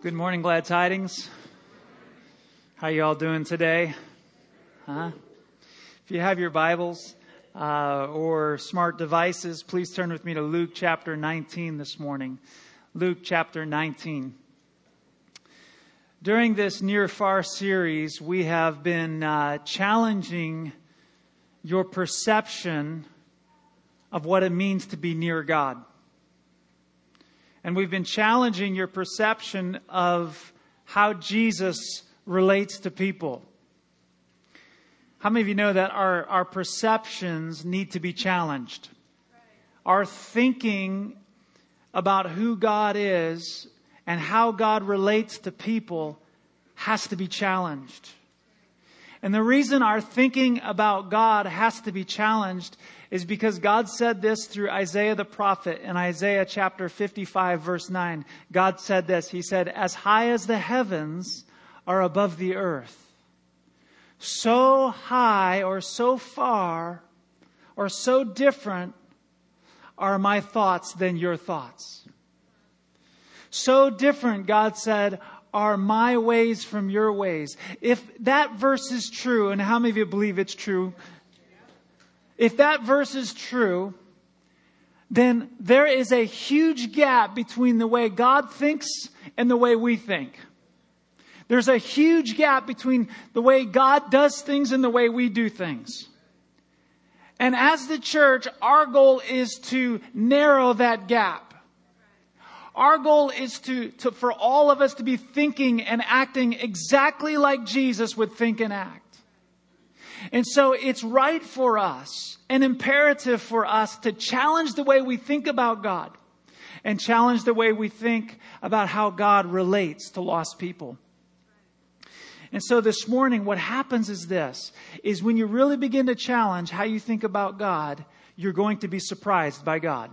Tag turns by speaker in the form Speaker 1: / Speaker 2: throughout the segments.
Speaker 1: Good morning, Glad Tidings. How you all doing today? Huh? If you have your Bibles uh, or smart devices, please turn with me to Luke chapter 19 this morning. Luke chapter 19. During this near far series, we have been uh, challenging your perception of what it means to be near God. And we've been challenging your perception of how Jesus relates to people. How many of you know that our, our perceptions need to be challenged? Our thinking about who God is and how God relates to people has to be challenged. And the reason our thinking about God has to be challenged is because God said this through Isaiah the prophet in Isaiah chapter 55 verse 9. God said this. He said, as high as the heavens are above the earth, so high or so far or so different are my thoughts than your thoughts. So different, God said, are my ways from your ways. If that verse is true, and how many of you believe it's true? If that verse is true, then there is a huge gap between the way God thinks and the way we think. There's a huge gap between the way God does things and the way we do things. And as the church, our goal is to narrow that gap. Our goal is to, to, for all of us to be thinking and acting exactly like Jesus would think and act. And so it's right for us, an imperative for us to challenge the way we think about God and challenge the way we think about how God relates to lost people. And so this morning, what happens is this, is when you really begin to challenge how you think about God, you're going to be surprised by God.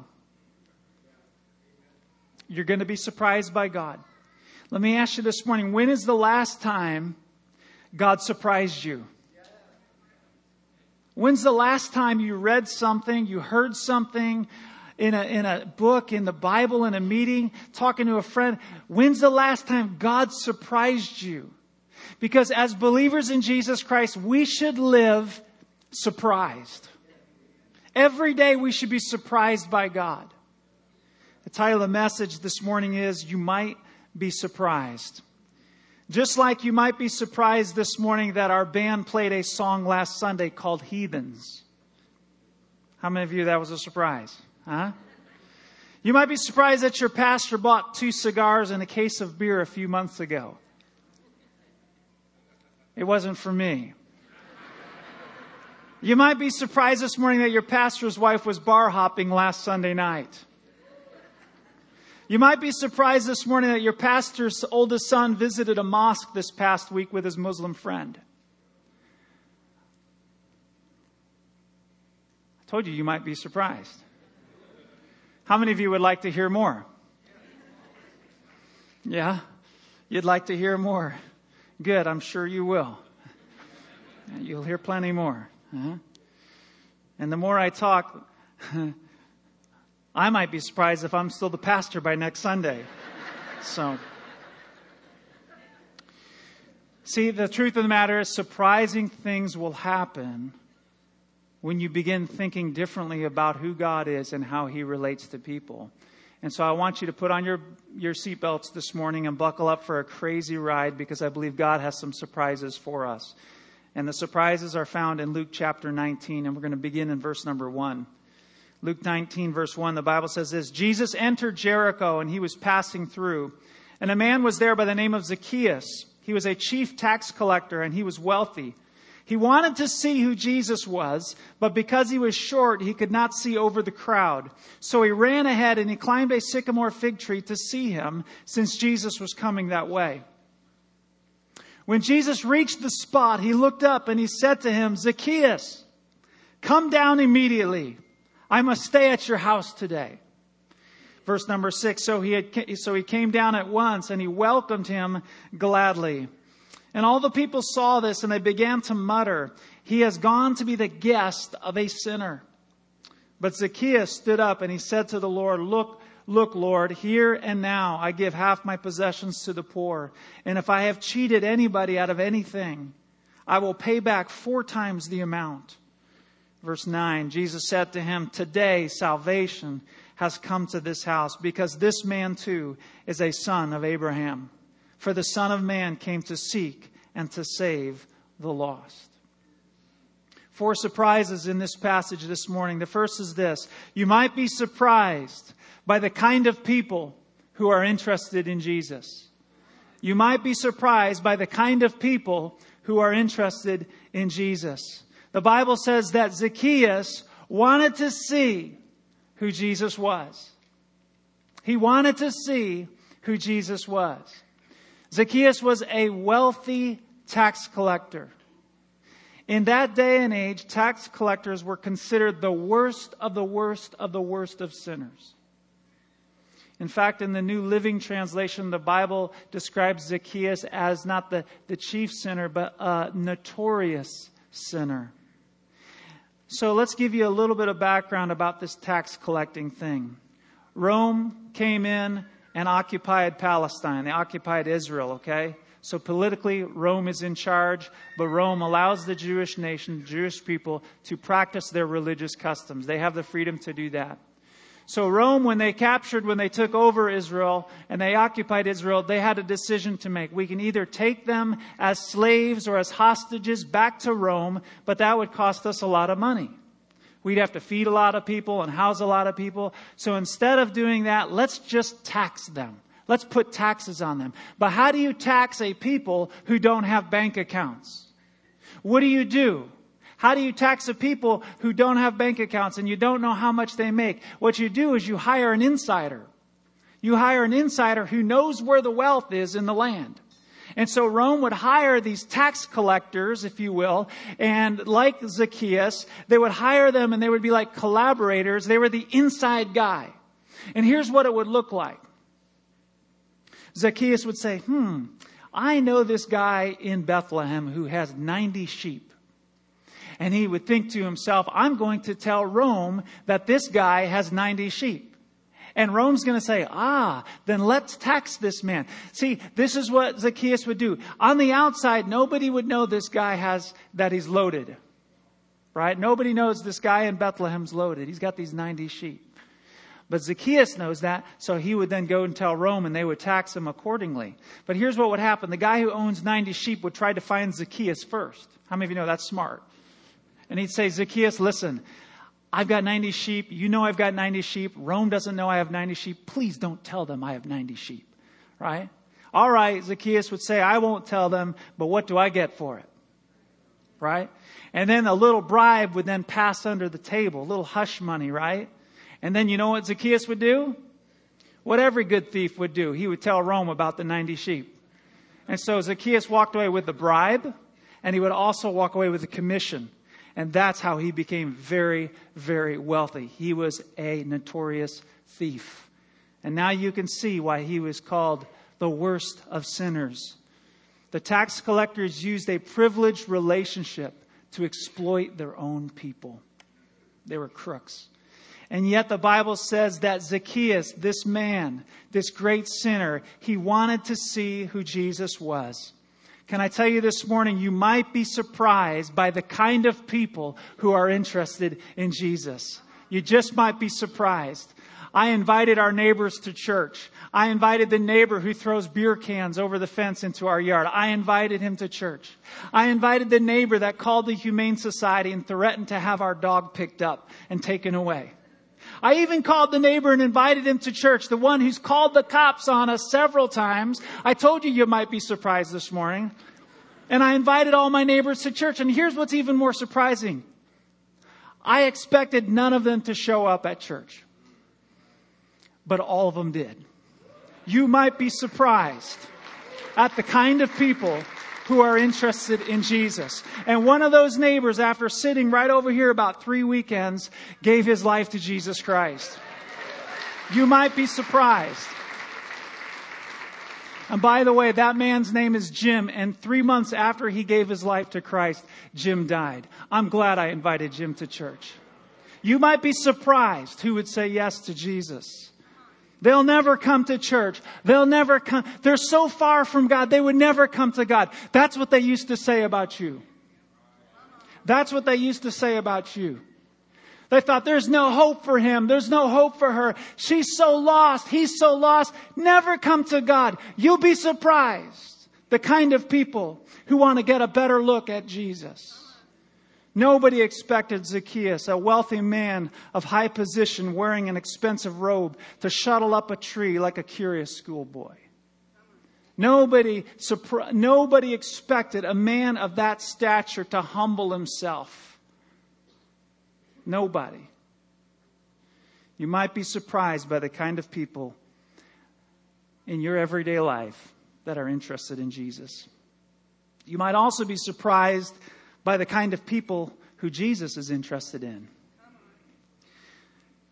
Speaker 1: You're going to be surprised by God. Let me ask you this morning, when is the last time God surprised you? When's the last time you read something, you heard something in a, in a book, in the Bible, in a meeting, talking to a friend? When's the last time God surprised you? Because as believers in Jesus Christ, we should live surprised. Every day we should be surprised by God. The title of the message this morning is You Might Be Surprised. Just like you might be surprised this morning that our band played a song last Sunday called Heathens. How many of you that was a surprise? Huh? You might be surprised that your pastor bought two cigars and a case of beer a few months ago. It wasn't for me. You might be surprised this morning that your pastor's wife was bar hopping last Sunday night. You might be surprised this morning that your pastor's oldest son visited a mosque this past week with his Muslim friend. I told you you might be surprised. How many of you would like to hear more? Yeah? You'd like to hear more. Good, I'm sure you will. You'll hear plenty more. Huh? And the more I talk, I might be surprised if I'm still the pastor by next Sunday. So, see, the truth of the matter is surprising things will happen when you begin thinking differently about who God is and how he relates to people. And so I want you to put on your, your seatbelts this morning and buckle up for a crazy ride because I believe God has some surprises for us. And the surprises are found in Luke chapter 19, and we're going to begin in verse number 1. Luke 19, verse 1, the Bible says this Jesus entered Jericho and he was passing through. And a man was there by the name of Zacchaeus. He was a chief tax collector and he was wealthy. He wanted to see who Jesus was, but because he was short, he could not see over the crowd. So he ran ahead and he climbed a sycamore fig tree to see him, since Jesus was coming that way. When Jesus reached the spot, he looked up and he said to him, Zacchaeus, come down immediately. I must stay at your house today. Verse number six. So he had, so he came down at once and he welcomed him gladly. And all the people saw this and they began to mutter, he has gone to be the guest of a sinner. But Zacchaeus stood up and he said to the Lord, look, Look, Lord, here and now I give half my possessions to the poor. And if I have cheated anybody out of anything, I will pay back four times the amount. Verse 9, Jesus said to him, Today salvation has come to this house because this man too is a son of Abraham. For the Son of Man came to seek and to save the lost. Four surprises in this passage this morning. The first is this you might be surprised by the kind of people who are interested in Jesus. You might be surprised by the kind of people who are interested in Jesus. The Bible says that Zacchaeus wanted to see who Jesus was. He wanted to see who Jesus was. Zacchaeus was a wealthy tax collector. In that day and age, tax collectors were considered the worst of the worst of the worst of sinners. In fact, in the New Living Translation, the Bible describes Zacchaeus as not the, the chief sinner, but a notorious sinner. So let's give you a little bit of background about this tax collecting thing. Rome came in and occupied Palestine. They occupied Israel, okay? So politically, Rome is in charge, but Rome allows the Jewish nation, Jewish people, to practice their religious customs. They have the freedom to do that. So Rome, when they captured, when they took over Israel and they occupied Israel, they had a decision to make. We can either take them as slaves or as hostages back to Rome, but that would cost us a lot of money. We'd have to feed a lot of people and house a lot of people. So instead of doing that, let's just tax them. Let's put taxes on them. But how do you tax a people who don't have bank accounts? What do you do? How do you tax the people who don't have bank accounts and you don't know how much they make? What you do is you hire an insider. You hire an insider who knows where the wealth is in the land. And so Rome would hire these tax collectors, if you will, and like Zacchaeus, they would hire them and they would be like collaborators. They were the inside guy. And here's what it would look like. Zacchaeus would say, Hmm, I know this guy in Bethlehem who has 90 sheep. And he would think to himself, I'm going to tell Rome that this guy has 90 sheep. And Rome's going to say, ah, then let's tax this man. See, this is what Zacchaeus would do. On the outside, nobody would know this guy has, that he's loaded. Right? Nobody knows this guy in Bethlehem's loaded. He's got these 90 sheep. But Zacchaeus knows that, so he would then go and tell Rome and they would tax him accordingly. But here's what would happen. The guy who owns 90 sheep would try to find Zacchaeus first. How many of you know that's smart? And he'd say, Zacchaeus, listen, I've got 90 sheep. You know I've got 90 sheep. Rome doesn't know I have 90 sheep. Please don't tell them I have 90 sheep. Right? All right, Zacchaeus would say, I won't tell them, but what do I get for it? Right? And then a little bribe would then pass under the table, a little hush money, right? And then you know what Zacchaeus would do? What every good thief would do. He would tell Rome about the 90 sheep. And so Zacchaeus walked away with the bribe, and he would also walk away with the commission. And that's how he became very, very wealthy. He was a notorious thief. And now you can see why he was called the worst of sinners. The tax collectors used a privileged relationship to exploit their own people. They were crooks. And yet the Bible says that Zacchaeus, this man, this great sinner, he wanted to see who Jesus was. Can I tell you this morning, you might be surprised by the kind of people who are interested in Jesus. You just might be surprised. I invited our neighbors to church. I invited the neighbor who throws beer cans over the fence into our yard. I invited him to church. I invited the neighbor that called the Humane Society and threatened to have our dog picked up and taken away. I even called the neighbor and invited him to church, the one who's called the cops on us several times. I told you you might be surprised this morning. And I invited all my neighbors to church. And here's what's even more surprising. I expected none of them to show up at church. But all of them did. You might be surprised at the kind of people who are interested in Jesus. And one of those neighbors, after sitting right over here about three weekends, gave his life to Jesus Christ. You might be surprised. And by the way, that man's name is Jim, and three months after he gave his life to Christ, Jim died. I'm glad I invited Jim to church. You might be surprised who would say yes to Jesus. They'll never come to church. They'll never come. They're so far from God, they would never come to God. That's what they used to say about you. That's what they used to say about you. They thought there's no hope for him. There's no hope for her. She's so lost. He's so lost. Never come to God. You'll be surprised. The kind of people who want to get a better look at Jesus. Nobody expected Zacchaeus, a wealthy man of high position wearing an expensive robe, to shuttle up a tree like a curious schoolboy. Nobody, nobody expected a man of that stature to humble himself. Nobody. You might be surprised by the kind of people in your everyday life that are interested in Jesus. You might also be surprised by the kind of people who Jesus is interested in.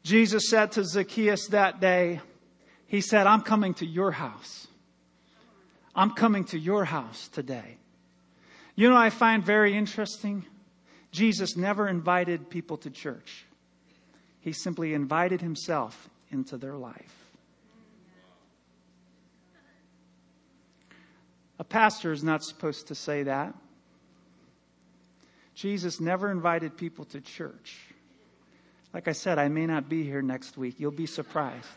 Speaker 1: Jesus said to Zacchaeus that day, He said, I'm coming to your house. I'm coming to your house today. You know, I find very interesting. Jesus never invited people to church, He simply invited Himself into their life. A pastor is not supposed to say that. Jesus never invited people to church. Like I said, I may not be here next week. You'll be surprised.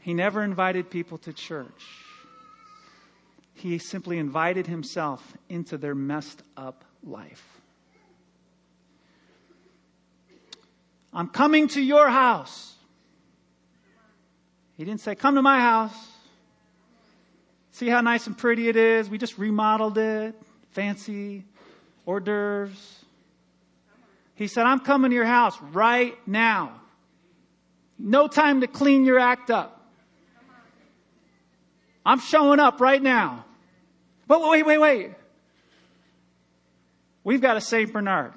Speaker 1: He never invited people to church. He simply invited himself into their messed up life. I'm coming to your house. He didn't say, Come to my house. See how nice and pretty it is? We just remodeled it. Fancy hors d'oeuvres. He said, I'm coming to your house right now. No time to clean your act up. I'm showing up right now. But wait, wait, wait. We've got a St. Bernard.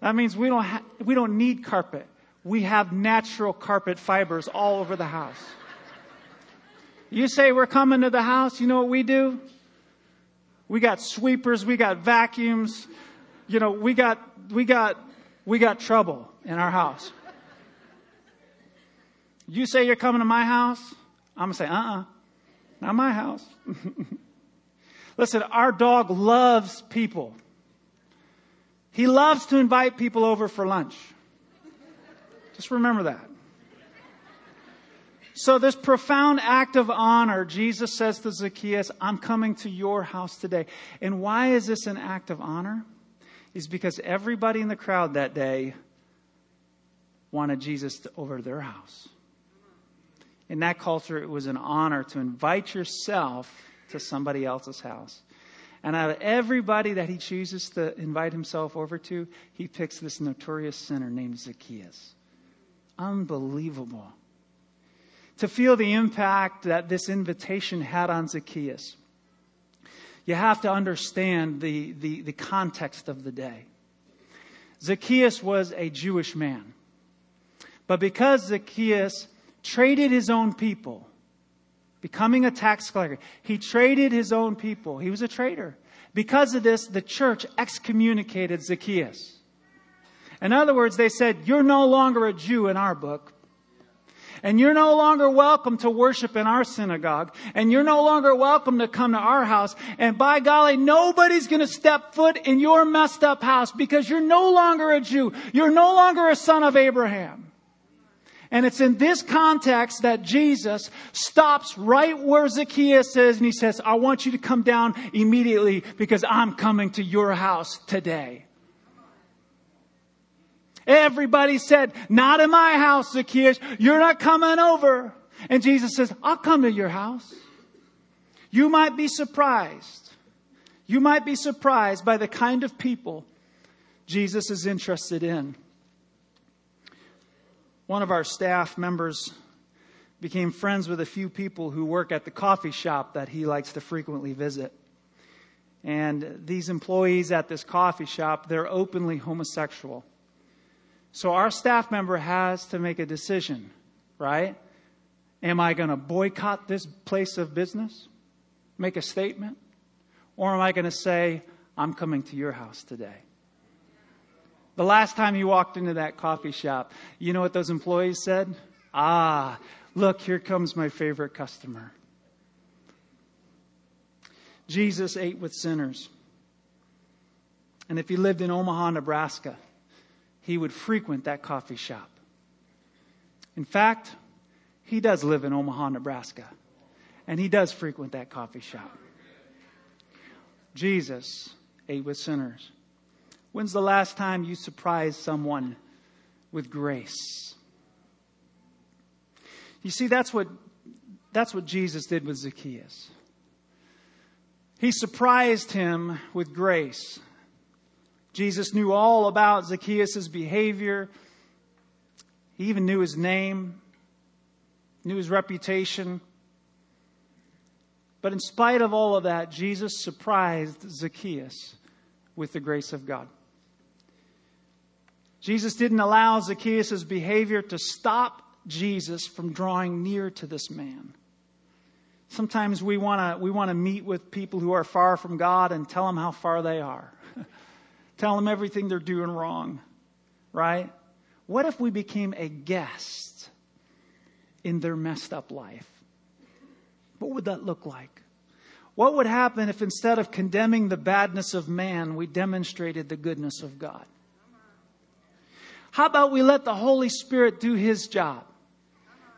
Speaker 1: That means we don't, ha- we don't need carpet. We have natural carpet fibers all over the house. You say we're coming to the house, you know what we do? We got sweepers, we got vacuums. You know, we got, we got, we got trouble in our house. You say you're coming to my house? I'm to say, uh uh-uh, uh, not my house. Listen, our dog loves people. He loves to invite people over for lunch. Just remember that. So, this profound act of honor, Jesus says to Zacchaeus, I'm coming to your house today. And why is this an act of honor? Is because everybody in the crowd that day wanted Jesus to, over their house. In that culture, it was an honor to invite yourself to somebody else's house. And out of everybody that he chooses to invite himself over to, he picks this notorious sinner named Zacchaeus. Unbelievable to feel the impact that this invitation had on Zacchaeus, you have to understand the, the, the context of the day. Zacchaeus was a Jewish man. But because Zacchaeus traded his own people, becoming a tax collector, he traded his own people. He was a traitor. Because of this, the church excommunicated Zacchaeus. In other words, they said, You're no longer a Jew in our book, and you're no longer welcome to worship in our synagogue. And you're no longer welcome to come to our house. And by golly, nobody's going to step foot in your messed up house because you're no longer a Jew. You're no longer a son of Abraham. And it's in this context that Jesus stops right where Zacchaeus is and he says, I want you to come down immediately because I'm coming to your house today. Everybody said, not in my house, Zacchaeus. You're not coming over. And Jesus says, I'll come to your house. You might be surprised. You might be surprised by the kind of people Jesus is interested in. One of our staff members became friends with a few people who work at the coffee shop that he likes to frequently visit. And these employees at this coffee shop, they're openly homosexual. So our staff member has to make a decision, right? Am I going to boycott this place of business? Make a statement? Or am I going to say, I'm coming to your house today? The last time you walked into that coffee shop, you know what those employees said? Ah, look, here comes my favorite customer. Jesus ate with sinners. And if he lived in Omaha, Nebraska, he would frequent that coffee shop. In fact, he does live in Omaha, Nebraska, and he does frequent that coffee shop. Jesus ate with sinners. When's the last time you surprised someone with grace? You see, that's what, that's what Jesus did with Zacchaeus. He surprised him with grace. Jesus knew all about Zacchaeus' behavior. He even knew his name, knew his reputation. But in spite of all of that, Jesus surprised Zacchaeus with the grace of God. Jesus didn't allow Zacchaeus' behavior to stop Jesus from drawing near to this man. Sometimes we want to we want to meet with people who are far from God and tell them how far they are. Tell them everything they're doing wrong, right? What if we became a guest in their messed up life? What would that look like? What would happen if instead of condemning the badness of man, we demonstrated the goodness of God? How about we let the Holy Spirit do his job?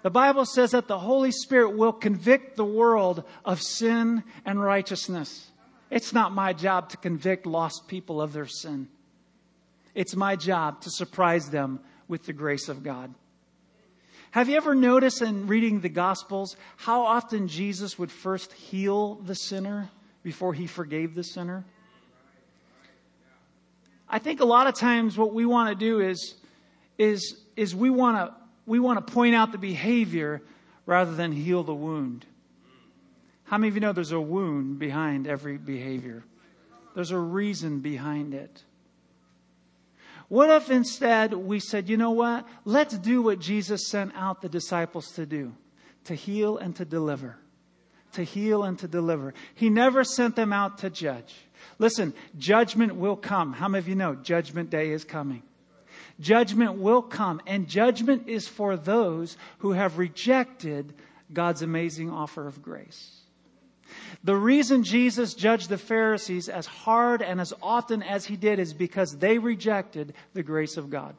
Speaker 1: The Bible says that the Holy Spirit will convict the world of sin and righteousness. It's not my job to convict lost people of their sin. It's my job to surprise them with the grace of God. Have you ever noticed in reading the Gospels how often Jesus would first heal the sinner before he forgave the sinner? I think a lot of times what we want to do is, is, is we want to we want to point out the behavior rather than heal the wound. How many of you know there's a wound behind every behavior? There's a reason behind it. What if instead we said, you know what? Let's do what Jesus sent out the disciples to do to heal and to deliver. To heal and to deliver. He never sent them out to judge. Listen, judgment will come. How many of you know judgment day is coming? Judgment will come, and judgment is for those who have rejected God's amazing offer of grace. The reason Jesus judged the Pharisees as hard and as often as he did is because they rejected the grace of God.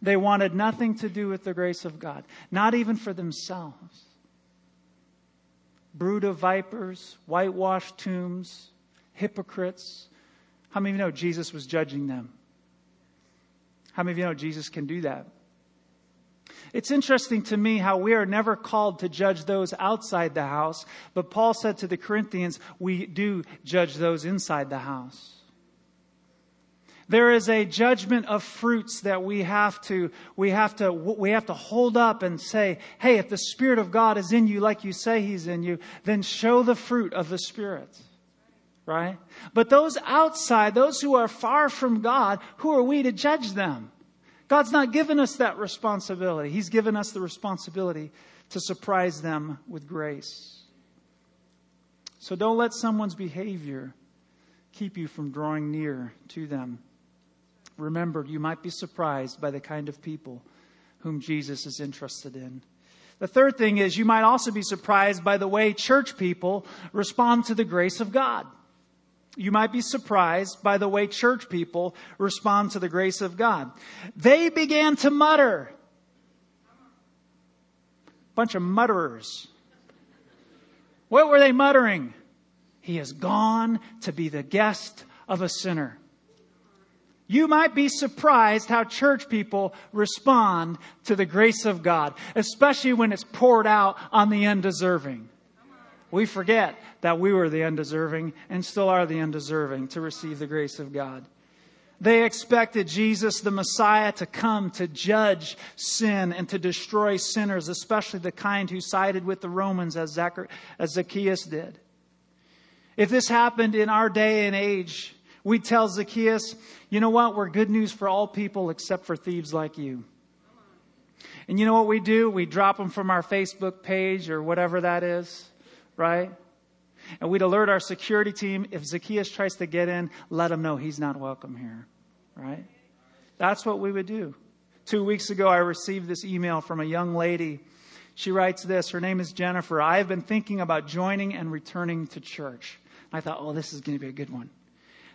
Speaker 1: They wanted nothing to do with the grace of God, not even for themselves. Brood of vipers, whitewashed tombs, hypocrites. How many of you know Jesus was judging them? How many of you know Jesus can do that? It's interesting to me how we are never called to judge those outside the house, but Paul said to the Corinthians, we do judge those inside the house. There is a judgment of fruits that we have to, we have to, we have to hold up and say, hey, if the Spirit of God is in you like you say He's in you, then show the fruit of the Spirit right? But those outside, those who are far from God, who are we to judge them? God's not given us that responsibility. He's given us the responsibility to surprise them with grace. So don't let someone's behavior keep you from drawing near to them. Remember, you might be surprised by the kind of people whom Jesus is interested in. The third thing is you might also be surprised by the way church people respond to the grace of God you might be surprised by the way church people respond to the grace of God. They began to mutter. Bunch of mutterers. What were they muttering? He has gone to be the guest of a sinner. You might be surprised how church people respond to the grace of God, especially when it's poured out on the undeserving. We forget that we were the undeserving and still are the undeserving to receive the grace of God. They expected Jesus, the Messiah, to come to judge sin and to destroy sinners, especially the kind who sided with the Romans as, Zacchaeus did. If this happened in our day and age, we'd tell Zacchaeus, you know what? We're good news for all people except for thieves like you. And you know what we do? We drop them from our Facebook page or whatever that is, right? And we'd alert our security team if Zacchaeus tries to get in, let him know he's not welcome here. Right? That's what we would do Two weeks ago, I received this email from a young lady. She writes this. Her name is Jennifer. I have been thinking about joining and returning to church. I thought, oh, this is going to be a good one.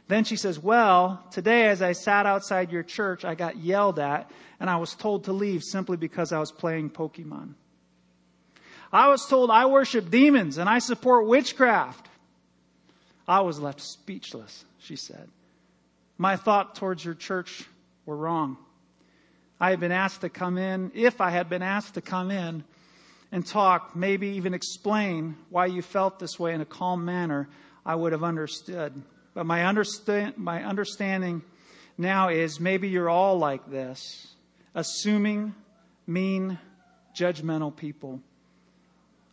Speaker 1: Then she says, Well, today as I sat outside your church, I got yelled at and I was told to leave simply because I was playing Pokemon. I was told I worship demons and I support witchcraft. I was left speechless, she said. My thought towards your church were wrong. I had been asked to come in, if I had been asked to come in and talk, maybe even explain why you felt this way in a calm manner, I would have understood. But my, understand, my understanding now is maybe you're all like this assuming, mean, judgmental people.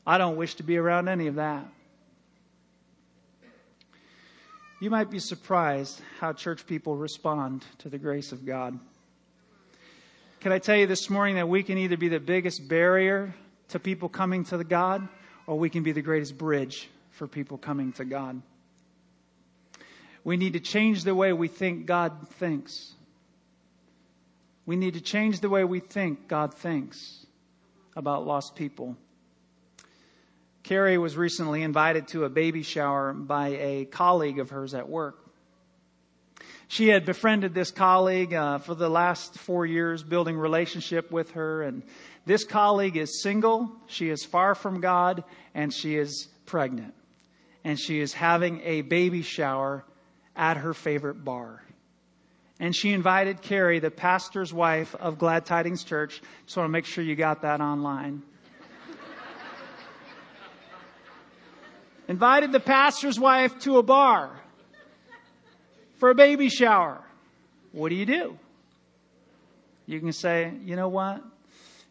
Speaker 1: I don't wish to be around any of that. You might be surprised how church people respond to the grace of God. Can I tell you this morning that we can either be the biggest barrier to people coming to the God or we can be the greatest bridge for people coming to God? We need to change the way we think God thinks. We need to change the way we think God thinks about lost people. Carrie was recently invited to a baby shower by a colleague of hers at work. She had befriended this colleague uh, for the last four years, building relationship with her. And this colleague is single. She is far from God, and she is pregnant. And she is having a baby shower at her favorite bar. And she invited Carrie, the pastor's wife of Glad Tidings Church. Just want to make sure you got that online. Invited the pastor's wife to a bar for a baby shower. What do you do? You can say, you know what?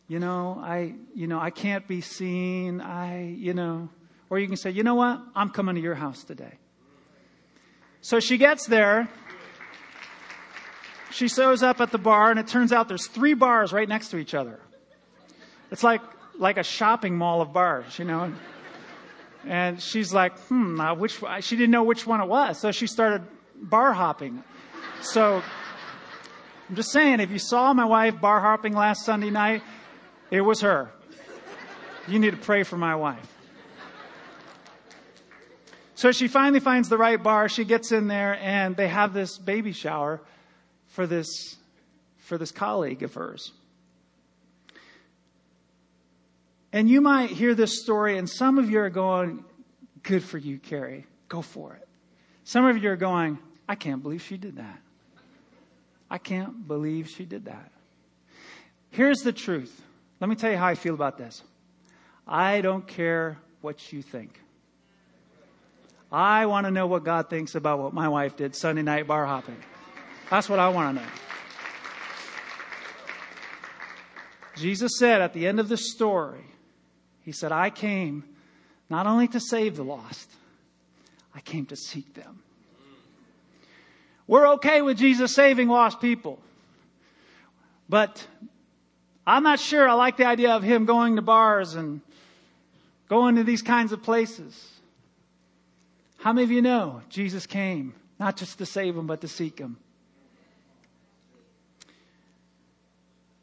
Speaker 1: You know, I, you know, I can't be seen. I, you know, or you can say, you know what? I'm coming to your house today. So she gets there. She shows up at the bar and it turns out there's three bars right next to each other. It's like, like a shopping mall of bars, you know. And she's like, hmm, which, she didn't know which one it was. So she started bar hopping. So I'm just saying, if you saw my wife bar hopping last Sunday night, it was her. You need to pray for my wife. So she finally finds the right bar. She gets in there and they have this baby shower for this, for this colleague of hers. And you might hear this story and some of you are going, good for you, Carrie. Go for it. Some of you are going, I can't believe she did that. I can't believe she did that. Here's the truth. Let me tell you how I feel about this. I don't care what you think. I want to know what God thinks about what my wife did Sunday night bar hopping. That's what I want to know. Jesus said at the end of the story, He said, I came not only to save the lost, I came to seek them. We're okay with Jesus saving lost people. But I'm not sure I like the idea of him going to bars and going to these kinds of places. How many of you know Jesus came not just to save them, but to seek them?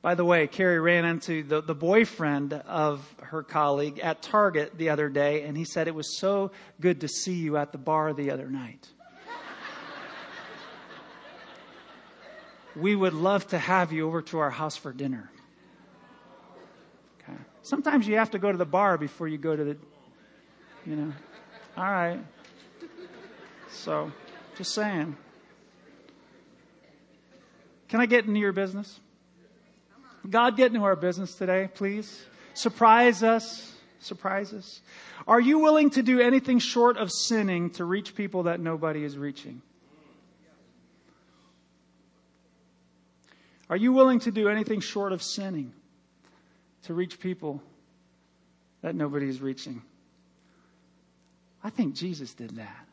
Speaker 1: By the way, Carrie ran into the, the boyfriend of her colleague at Target the other day, and he said, It was so good to see you at the bar the other night. we would love to have you over to our house for dinner. Okay. Sometimes you have to go to the bar before you go to the, you know. All right. So, just saying. Can I get into your business? God, get into our business today, please. Surprise us. Surprise us. Are you willing to do anything short of sinning to reach people that nobody is reaching? Are you willing to do anything short of sinning to reach people that nobody is reaching? I think Jesus did that.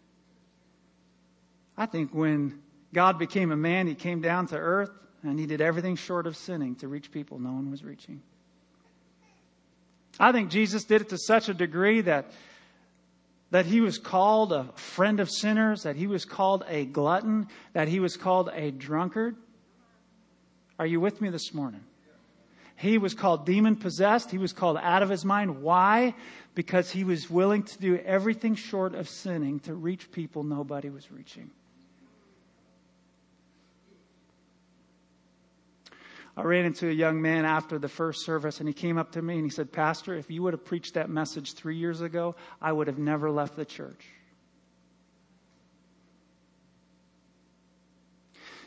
Speaker 1: I think when God became a man, he came down to earth and he did everything short of sinning to reach people no one was reaching. I think Jesus did it to such a degree that that he was called a friend of sinners, that he was called a glutton, that he was called a drunkard. Are you with me this morning? He was called demon possessed. He was called out of his mind. Why? Because he was willing to do everything short of sinning to reach people nobody was reaching. I ran into a young man after the first service, and he came up to me and he said, Pastor, if you would have preached that message three years ago, I would have never left the church.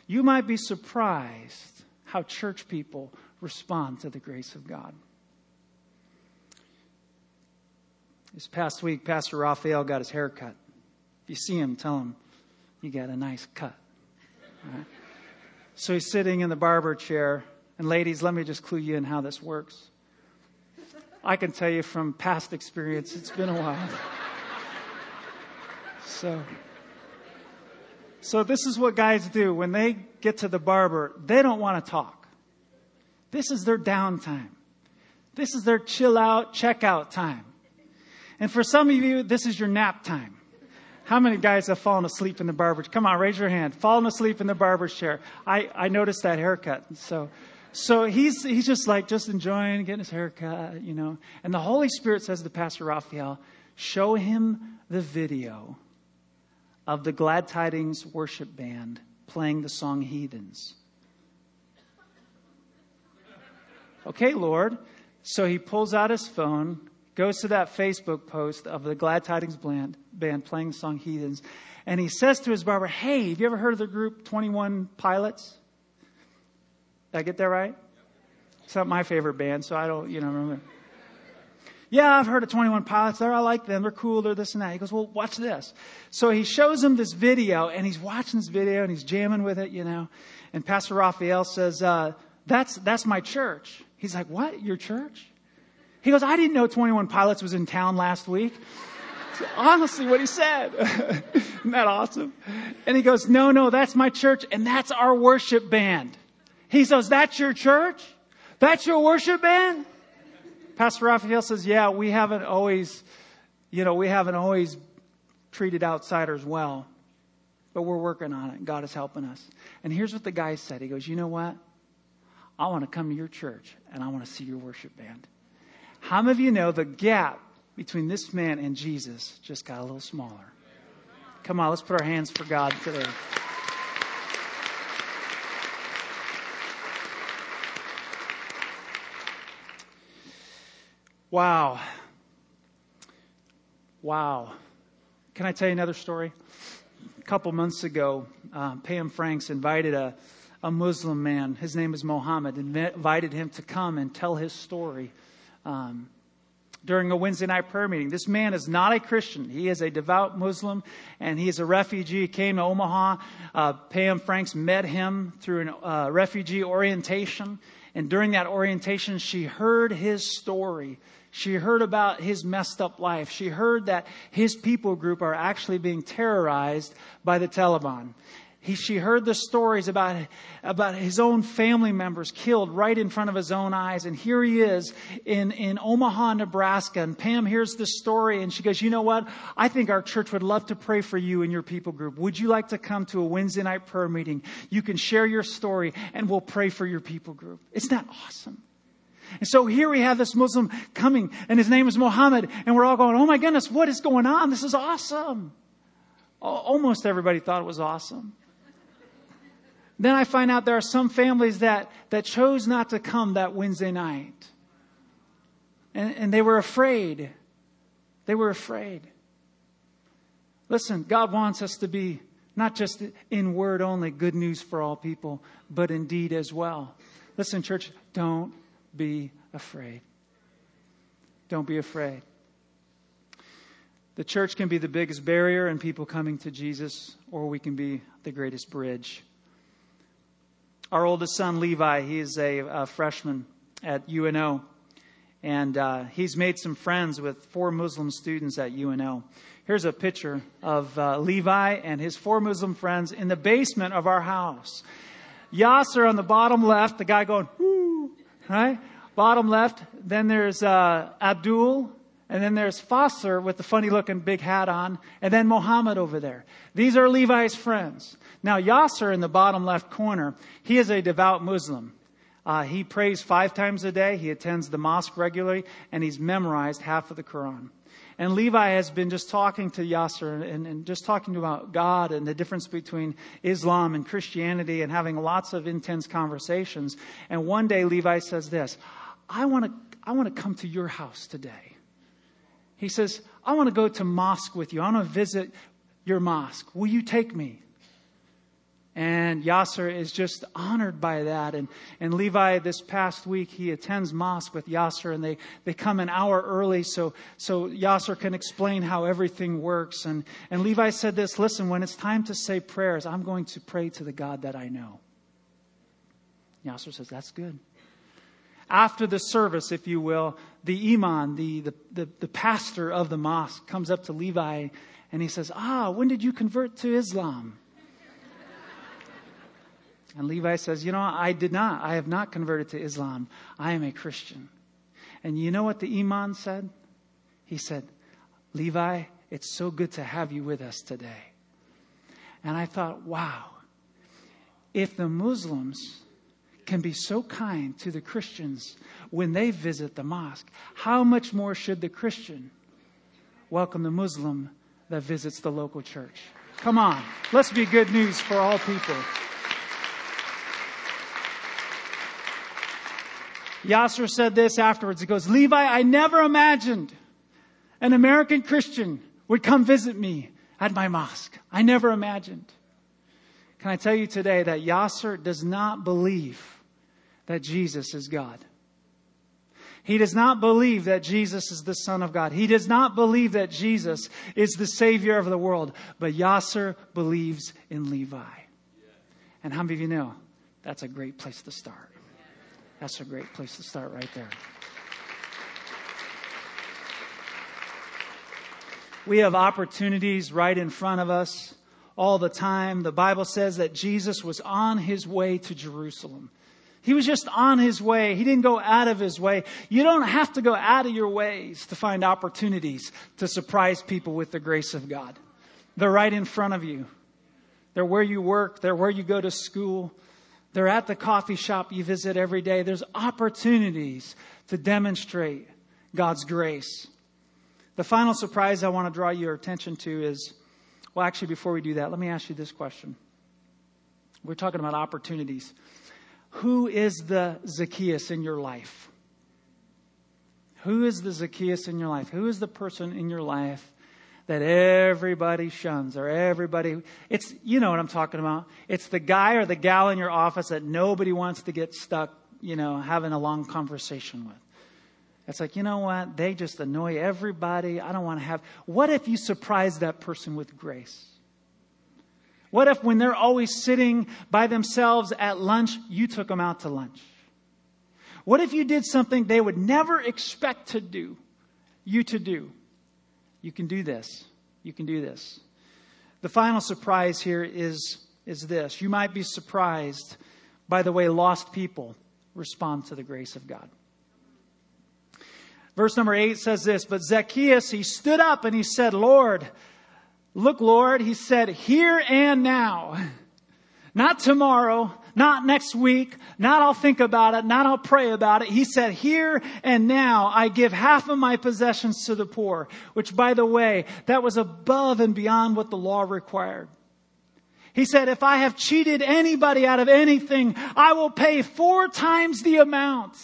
Speaker 1: You might be surprised how church people respond to the grace of God. This past week, Pastor Raphael got his hair cut. If you see him, tell him you got a nice cut. Right? So he's sitting in the barber chair. And ladies, let me just clue you in how this works. I can tell you from past experience, it's been a while. So, so this is what guys do when they get to the barber. They don't want to talk. This is their downtime. This is their chill out, check out time. And for some of you, this is your nap time. How many guys have fallen asleep in the barber? Come on, raise your hand. Fallen asleep in the barber's chair. I, I noticed that haircut. So, so he's, he's just like, just enjoying getting his haircut, you know. And the Holy Spirit says to Pastor Raphael, show him the video of the Glad Tidings worship band playing the song Heathens. Okay, Lord. So he pulls out his phone, goes to that Facebook post of the Glad Tidings band, band playing the song Heathens, and he says to his barber, Hey, have you ever heard of the group 21 Pilots? Did I get that right? It's not my favorite band, so I don't, you know, remember. Yeah, I've heard of 21 Pilots. There, I like them. They're cool. They're this and that. He goes, well, watch this. So he shows him this video, and he's watching this video, and he's jamming with it, you know. And Pastor Raphael says, uh, that's, that's my church. He's like, What? Your church? He goes, I didn't know 21 Pilots was in town last week. honestly what he said. Isn't that awesome? And he goes, No, no, that's my church, and that's our worship band. He says, That's your church? That's your worship band? Pastor Raphael says, Yeah, we haven't always, you know, we haven't always treated outsiders well, but we're working on it. God is helping us. And here's what the guy said He goes, You know what? I want to come to your church and I want to see your worship band. How many of you know the gap between this man and Jesus just got a little smaller? Come on, let's put our hands for God today. Wow. Wow. Can I tell you another story? A couple months ago, uh, Pam Franks invited a a Muslim man. His name is Mohammed. Invited him to come and tell his story um, during a Wednesday night prayer meeting. This man is not a Christian. He is a devout Muslim and he is a refugee. He came to Omaha. Uh, Pam Franks met him through a uh, refugee orientation. And during that orientation, she heard his story. She heard about his messed up life. She heard that his people group are actually being terrorized by the Taliban. He, she heard the stories about, about his own family members killed right in front of his own eyes. And here he is in, in Omaha, Nebraska. And Pam hears the story and she goes, You know what? I think our church would love to pray for you and your people group. Would you like to come to a Wednesday night prayer meeting? You can share your story and we'll pray for your people group. Isn't that awesome? And so here we have this Muslim coming and his name is Mohammed and we're all going, Oh my goodness, what is going on? This is awesome. Almost everybody thought it was awesome. Then I find out there are some families that, that chose not to come that Wednesday night. And, and they were afraid. They were afraid. Listen, God wants us to be not just in word only, good news for all people, but in deed as well. Listen, church, don't be afraid. Don't be afraid. The church can be the biggest barrier in people coming to Jesus, or we can be the greatest bridge. Our oldest son, Levi, he is a, a freshman at UNO. And uh, he's made some friends with four Muslim students at UNO. Here's a picture of uh, Levi and his four Muslim friends in the basement of our house. Yasser on the bottom left, the guy going, whoo, right? Bottom left. Then there's uh, Abdul, and then there's Foster with the funny looking big hat on, and then Mohammed over there. These are Levi's friends. Now, Yasser in the bottom left corner, he is a devout Muslim. Uh, he prays five times a day. He attends the mosque regularly, and he's memorized half of the Quran. And Levi has been just talking to Yasser and, and, just talking about God and the difference between Islam and Christianity and having lots of intense conversations. And one day Levi says this, I want to, I want to come to your house today. He says, I want to go to mosque with you. I want to visit your mosque. Will you take me? And Yasser is just honored by that. And, and Levi, this past week, he attends mosque with Yasser, and they, they come an hour early so, so Yasser can explain how everything works. And, and Levi said this listen, when it's time to say prayers, I'm going to pray to the God that I know. Yasser says, That's good. After the service, if you will, the imam, the, the, the, the pastor of the mosque, comes up to Levi and he says, Ah, when did you convert to Islam? And Levi says, You know, I did not. I have not converted to Islam. I am a Christian. And you know what the imam said? He said, Levi, it's so good to have you with us today. And I thought, wow, if the Muslims can be so kind to the Christians when they visit the mosque, how much more should the Christian welcome the Muslim that visits the local church? Come on, let's be good news for all people. Yasser said this afterwards. He goes, Levi, I never imagined an American Christian would come visit me at my mosque. I never imagined. Can I tell you today that Yasser does not believe that Jesus is God? He does not believe that Jesus is the Son of God. He does not believe that Jesus is the Savior of the world. But Yasser believes in Levi. And how many of you know that's a great place to start? That's a great place to start right there. We have opportunities right in front of us all the time. The Bible says that Jesus was on his way to Jerusalem. He was just on his way. He didn't go out of his way. You don't have to go out of your ways to find opportunities to surprise people with the grace of God. They're right in front of you. They're where you work. They're where you go to school. They're at the coffee shop you visit every day. There's opportunities to demonstrate God's grace. The final surprise I want to draw your attention to is well, actually, before we do that, let me ask you this question. We're talking about opportunities. Who is the Zacchaeus in your life? Who is the Zacchaeus in your life? Who is the person in your life that everybody shuns or everybody it's you know what I'm talking about. It's the guy or the gal in your office that nobody wants to get stuck, you know, having a long conversation with. It's like, you know what? They just annoy everybody. I don't want to have. What if you surprise that person with grace? What if when they're always sitting by themselves at lunch, you took them out to lunch? What if you did something they would never expect to do, you to do? You can do this. You can do this. The final surprise here is, is this. You might be surprised by the way lost people respond to the grace of God. Verse number eight says this, but Zacchaeus, he stood up and he said, Lord, look, Lord, he said, here and now, not tomorrow, not next week, not I'll think about it, not I'll pray about it. He said, here and now I give half of my possessions to the poor, which by the way, that was above and beyond what the law required. He said, if I have cheated anybody out of anything, I will pay four times the amount.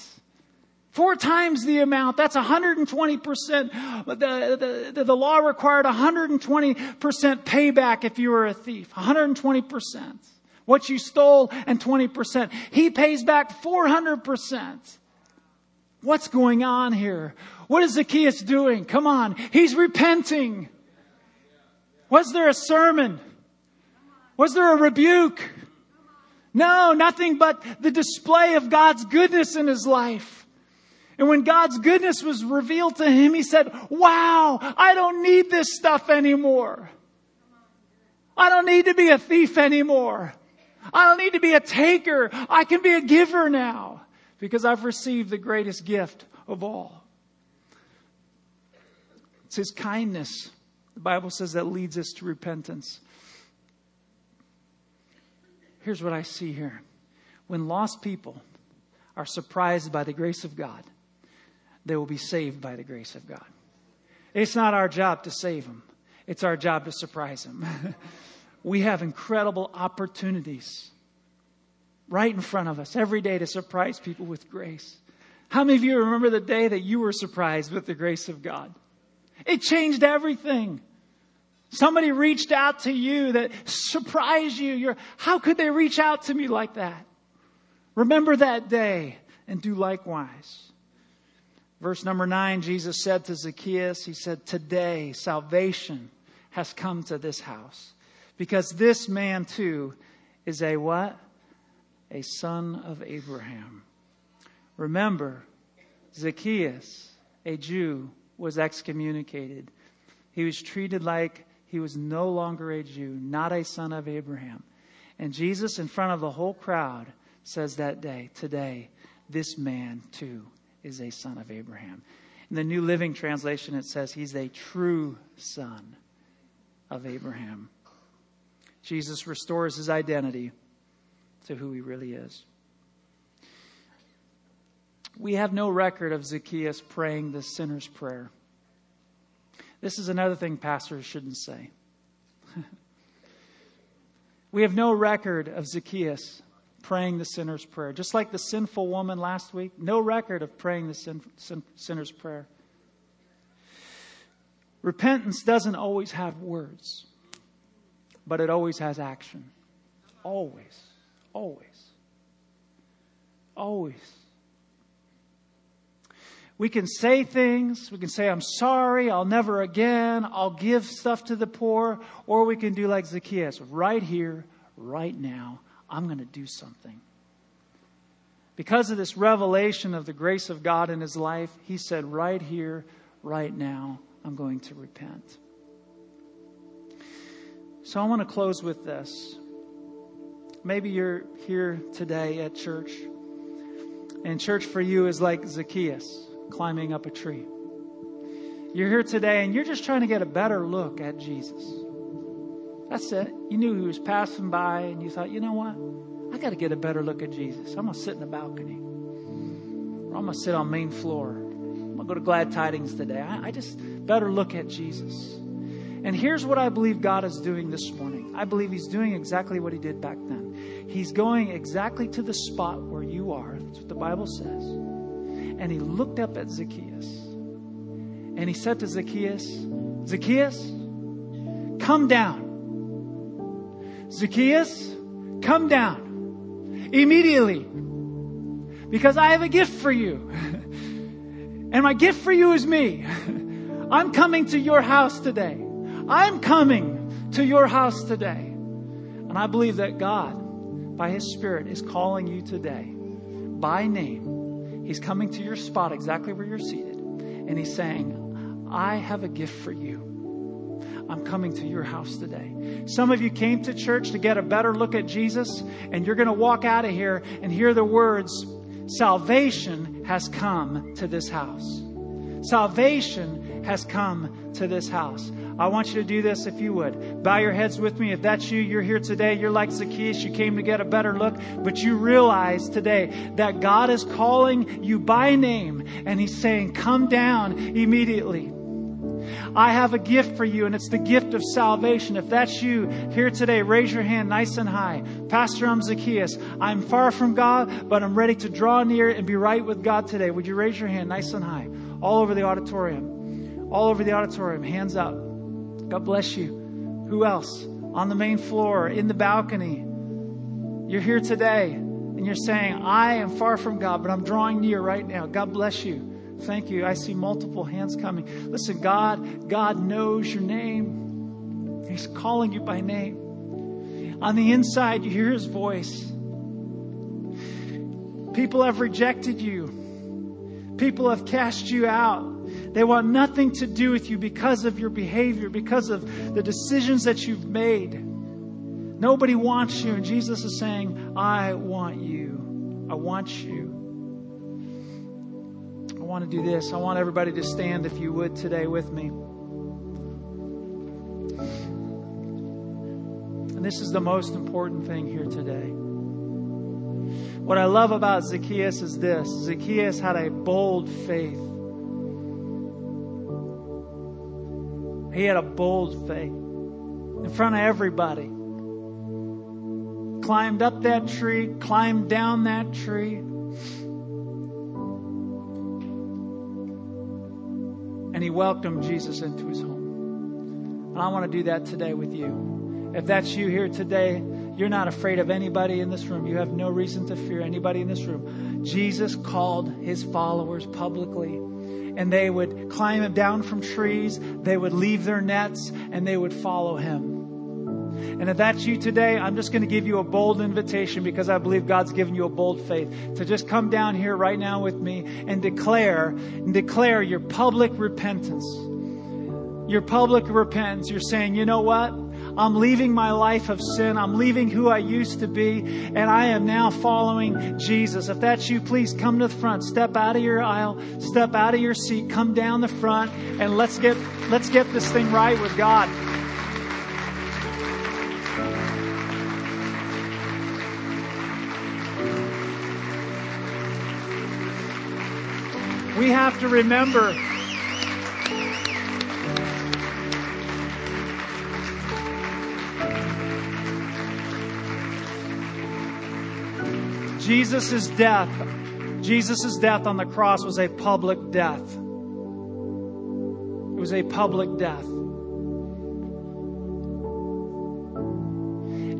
Speaker 1: Four times the amount. That's 120%. The, the, the law required 120% payback if you were a thief. 120% what you stole and 20%. He pays back 400%. What's going on here? What is Zacchaeus doing? Come on. He's repenting. Was there a sermon? Was there a rebuke? No, nothing but the display of God's goodness in his life. And when God's goodness was revealed to him, he said, wow, I don't need this stuff anymore. I don't need to be a thief anymore. I don't need to be a taker. I can be a giver now because I've received the greatest gift of all. It's His kindness, the Bible says, that leads us to repentance. Here's what I see here when lost people are surprised by the grace of God, they will be saved by the grace of God. It's not our job to save them, it's our job to surprise them. we have incredible opportunities right in front of us every day to surprise people with grace. How many of you remember the day that you were surprised with the grace of God? It changed everything. Somebody reached out to you that surprised you. You're, how could they reach out to me like that? Remember that day and do likewise. Verse number nine, Jesus said to Zacchaeus, He said, Today salvation has come to this house because this man too is a what? A son of Abraham. Remember, Zacchaeus, a Jew, was excommunicated. He was treated like he was no longer a Jew, not a son of Abraham. And Jesus, in front of the whole crowd, says that day, Today, this man too is a son of Abraham. In the New Living Translation, it says he's a true son of Abraham. Jesus restores his identity to who he really is. We have no record of Zacchaeus praying the sinner's prayer. This is another thing pastors shouldn't say. we have no record of Zacchaeus praying the sinner's prayer. Just like the sinful woman last week, no record of praying the sin, sin, sinner's prayer. Repentance doesn't always have words but it always has action. Always. Always. Always. We can say things. We can say, I'm sorry. I'll never again. I'll give stuff to the poor. Or we can do like Zacchaeus right here, right now. I'm going to do something. Because of this revelation of the grace of God in his life, he said, right here, right now, I'm going to repent. So I want to close with this. Maybe you're here today at church, and church for you is like Zacchaeus climbing up a tree. You're here today and you're just trying to get a better look at Jesus. That's it. You knew he was passing by and you thought, you know what? I got to get a better look at Jesus. I'm going to sit in the balcony. Or I'm going to sit on main floor. I'm going to go to Glad Tidings today. I, I just better look at Jesus. And here's what I believe God is doing this morning I believe He's doing exactly what He did back then. He's going exactly to the spot where you are. That's what the Bible says. And He looked up at Zacchaeus. And He said to Zacchaeus, Zacchaeus, come down. Zacchaeus, come down immediately because I have a gift for you. and my gift for you is me. I'm coming to your house today. I'm coming to your house today. And I believe that God, by His Spirit, is calling you today by name. He's coming to your spot exactly where you're seated. And He's saying, I have a gift for you. I'm coming to your house today. Some of you came to church to get a better look at Jesus, and you're going to walk out of here and hear the words, Salvation has come to this house. Salvation has come to this house. I want you to do this if you would. Bow your heads with me. If that's you, you're here today. You're like Zacchaeus. You came to get a better look, but you realize today that God is calling you by name and He's saying, Come down immediately. I have a gift for you, and it's the gift of salvation. If that's you here today, raise your hand nice and high. Pastor, I'm Zacchaeus. I'm far from God, but I'm ready to draw near and be right with God today. Would you raise your hand nice and high? All over the auditorium. All over the auditorium. Hands up. God bless you. Who else? On the main floor, in the balcony. You're here today and you're saying, I am far from God, but I'm drawing near right now. God bless you. Thank you. I see multiple hands coming. Listen, God, God knows your name. He's calling you by name. On the inside, you hear his voice. People have rejected you. People have cast you out. They want nothing to do with you because of your behavior, because of the decisions that you've made. Nobody wants you. And Jesus is saying, I want you. I want you. I want to do this. I want everybody to stand, if you would, today with me. And this is the most important thing here today. What I love about Zacchaeus is this Zacchaeus had a bold faith. He had a bold faith in front of everybody. Climbed up that tree, climbed down that tree. And he welcomed Jesus into his home. And I want to do that today with you. If that's you here today, you're not afraid of anybody in this room. You have no reason to fear anybody in this room. Jesus called his followers publicly and they would climb down from trees, they would leave their nets, and they would follow him. And if that's you today, I'm just going to give you a bold invitation because I believe God's given you a bold faith to just come down here right now with me and declare and declare your public repentance. Your public repentance. You're saying, you know what? I'm leaving my life of sin. I'm leaving who I used to be, and I am now following Jesus. If that's you, please come to the front. Step out of your aisle, step out of your seat, come down the front, and let's get let's get this thing right with God. We have to remember Jesus' death, Jesus' death on the cross was a public death. It was a public death.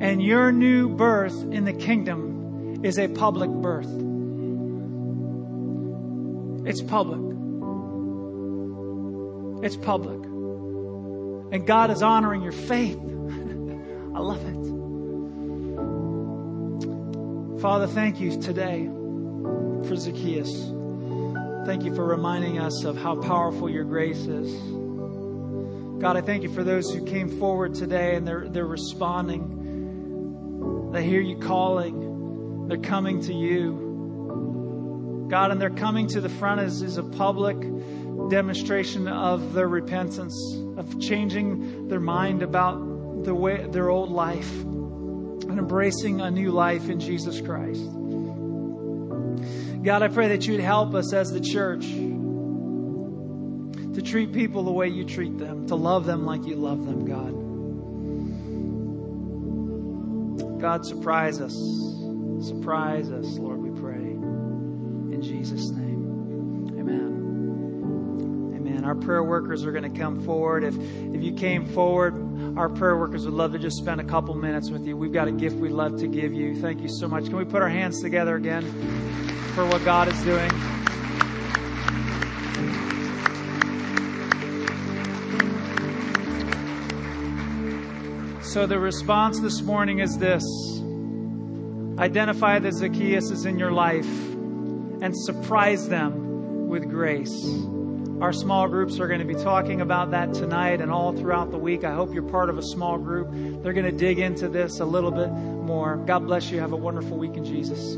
Speaker 1: And your new birth in the kingdom is a public birth. It's public. It's public. And God is honoring your faith. I love it. Father, thank you today for Zacchaeus. Thank you for reminding us of how powerful your grace is. God, I thank you for those who came forward today and they're, they're responding. They hear you calling. They're coming to you. God, and they're coming to the front as, as a public demonstration of their repentance, of changing their mind about the way, their old life and embracing a new life in Jesus Christ. God, I pray that you'd help us as the church to treat people the way you treat them, to love them like you love them, God. God, surprise us. Surprise us, Lord, we pray. In Jesus' name. Amen. Amen. Our prayer workers are going to come forward. If, if you came forward, our prayer workers would love to just spend a couple minutes with you. We've got a gift we'd love to give you. Thank you so much. Can we put our hands together again for what God is doing? So the response this morning is this identify that Zacchaeus is in your life and surprise them with grace. Our small groups are going to be talking about that tonight and all throughout the week. I hope you're part of a small group. They're going to dig into this a little bit more. God bless you. Have a wonderful week in Jesus.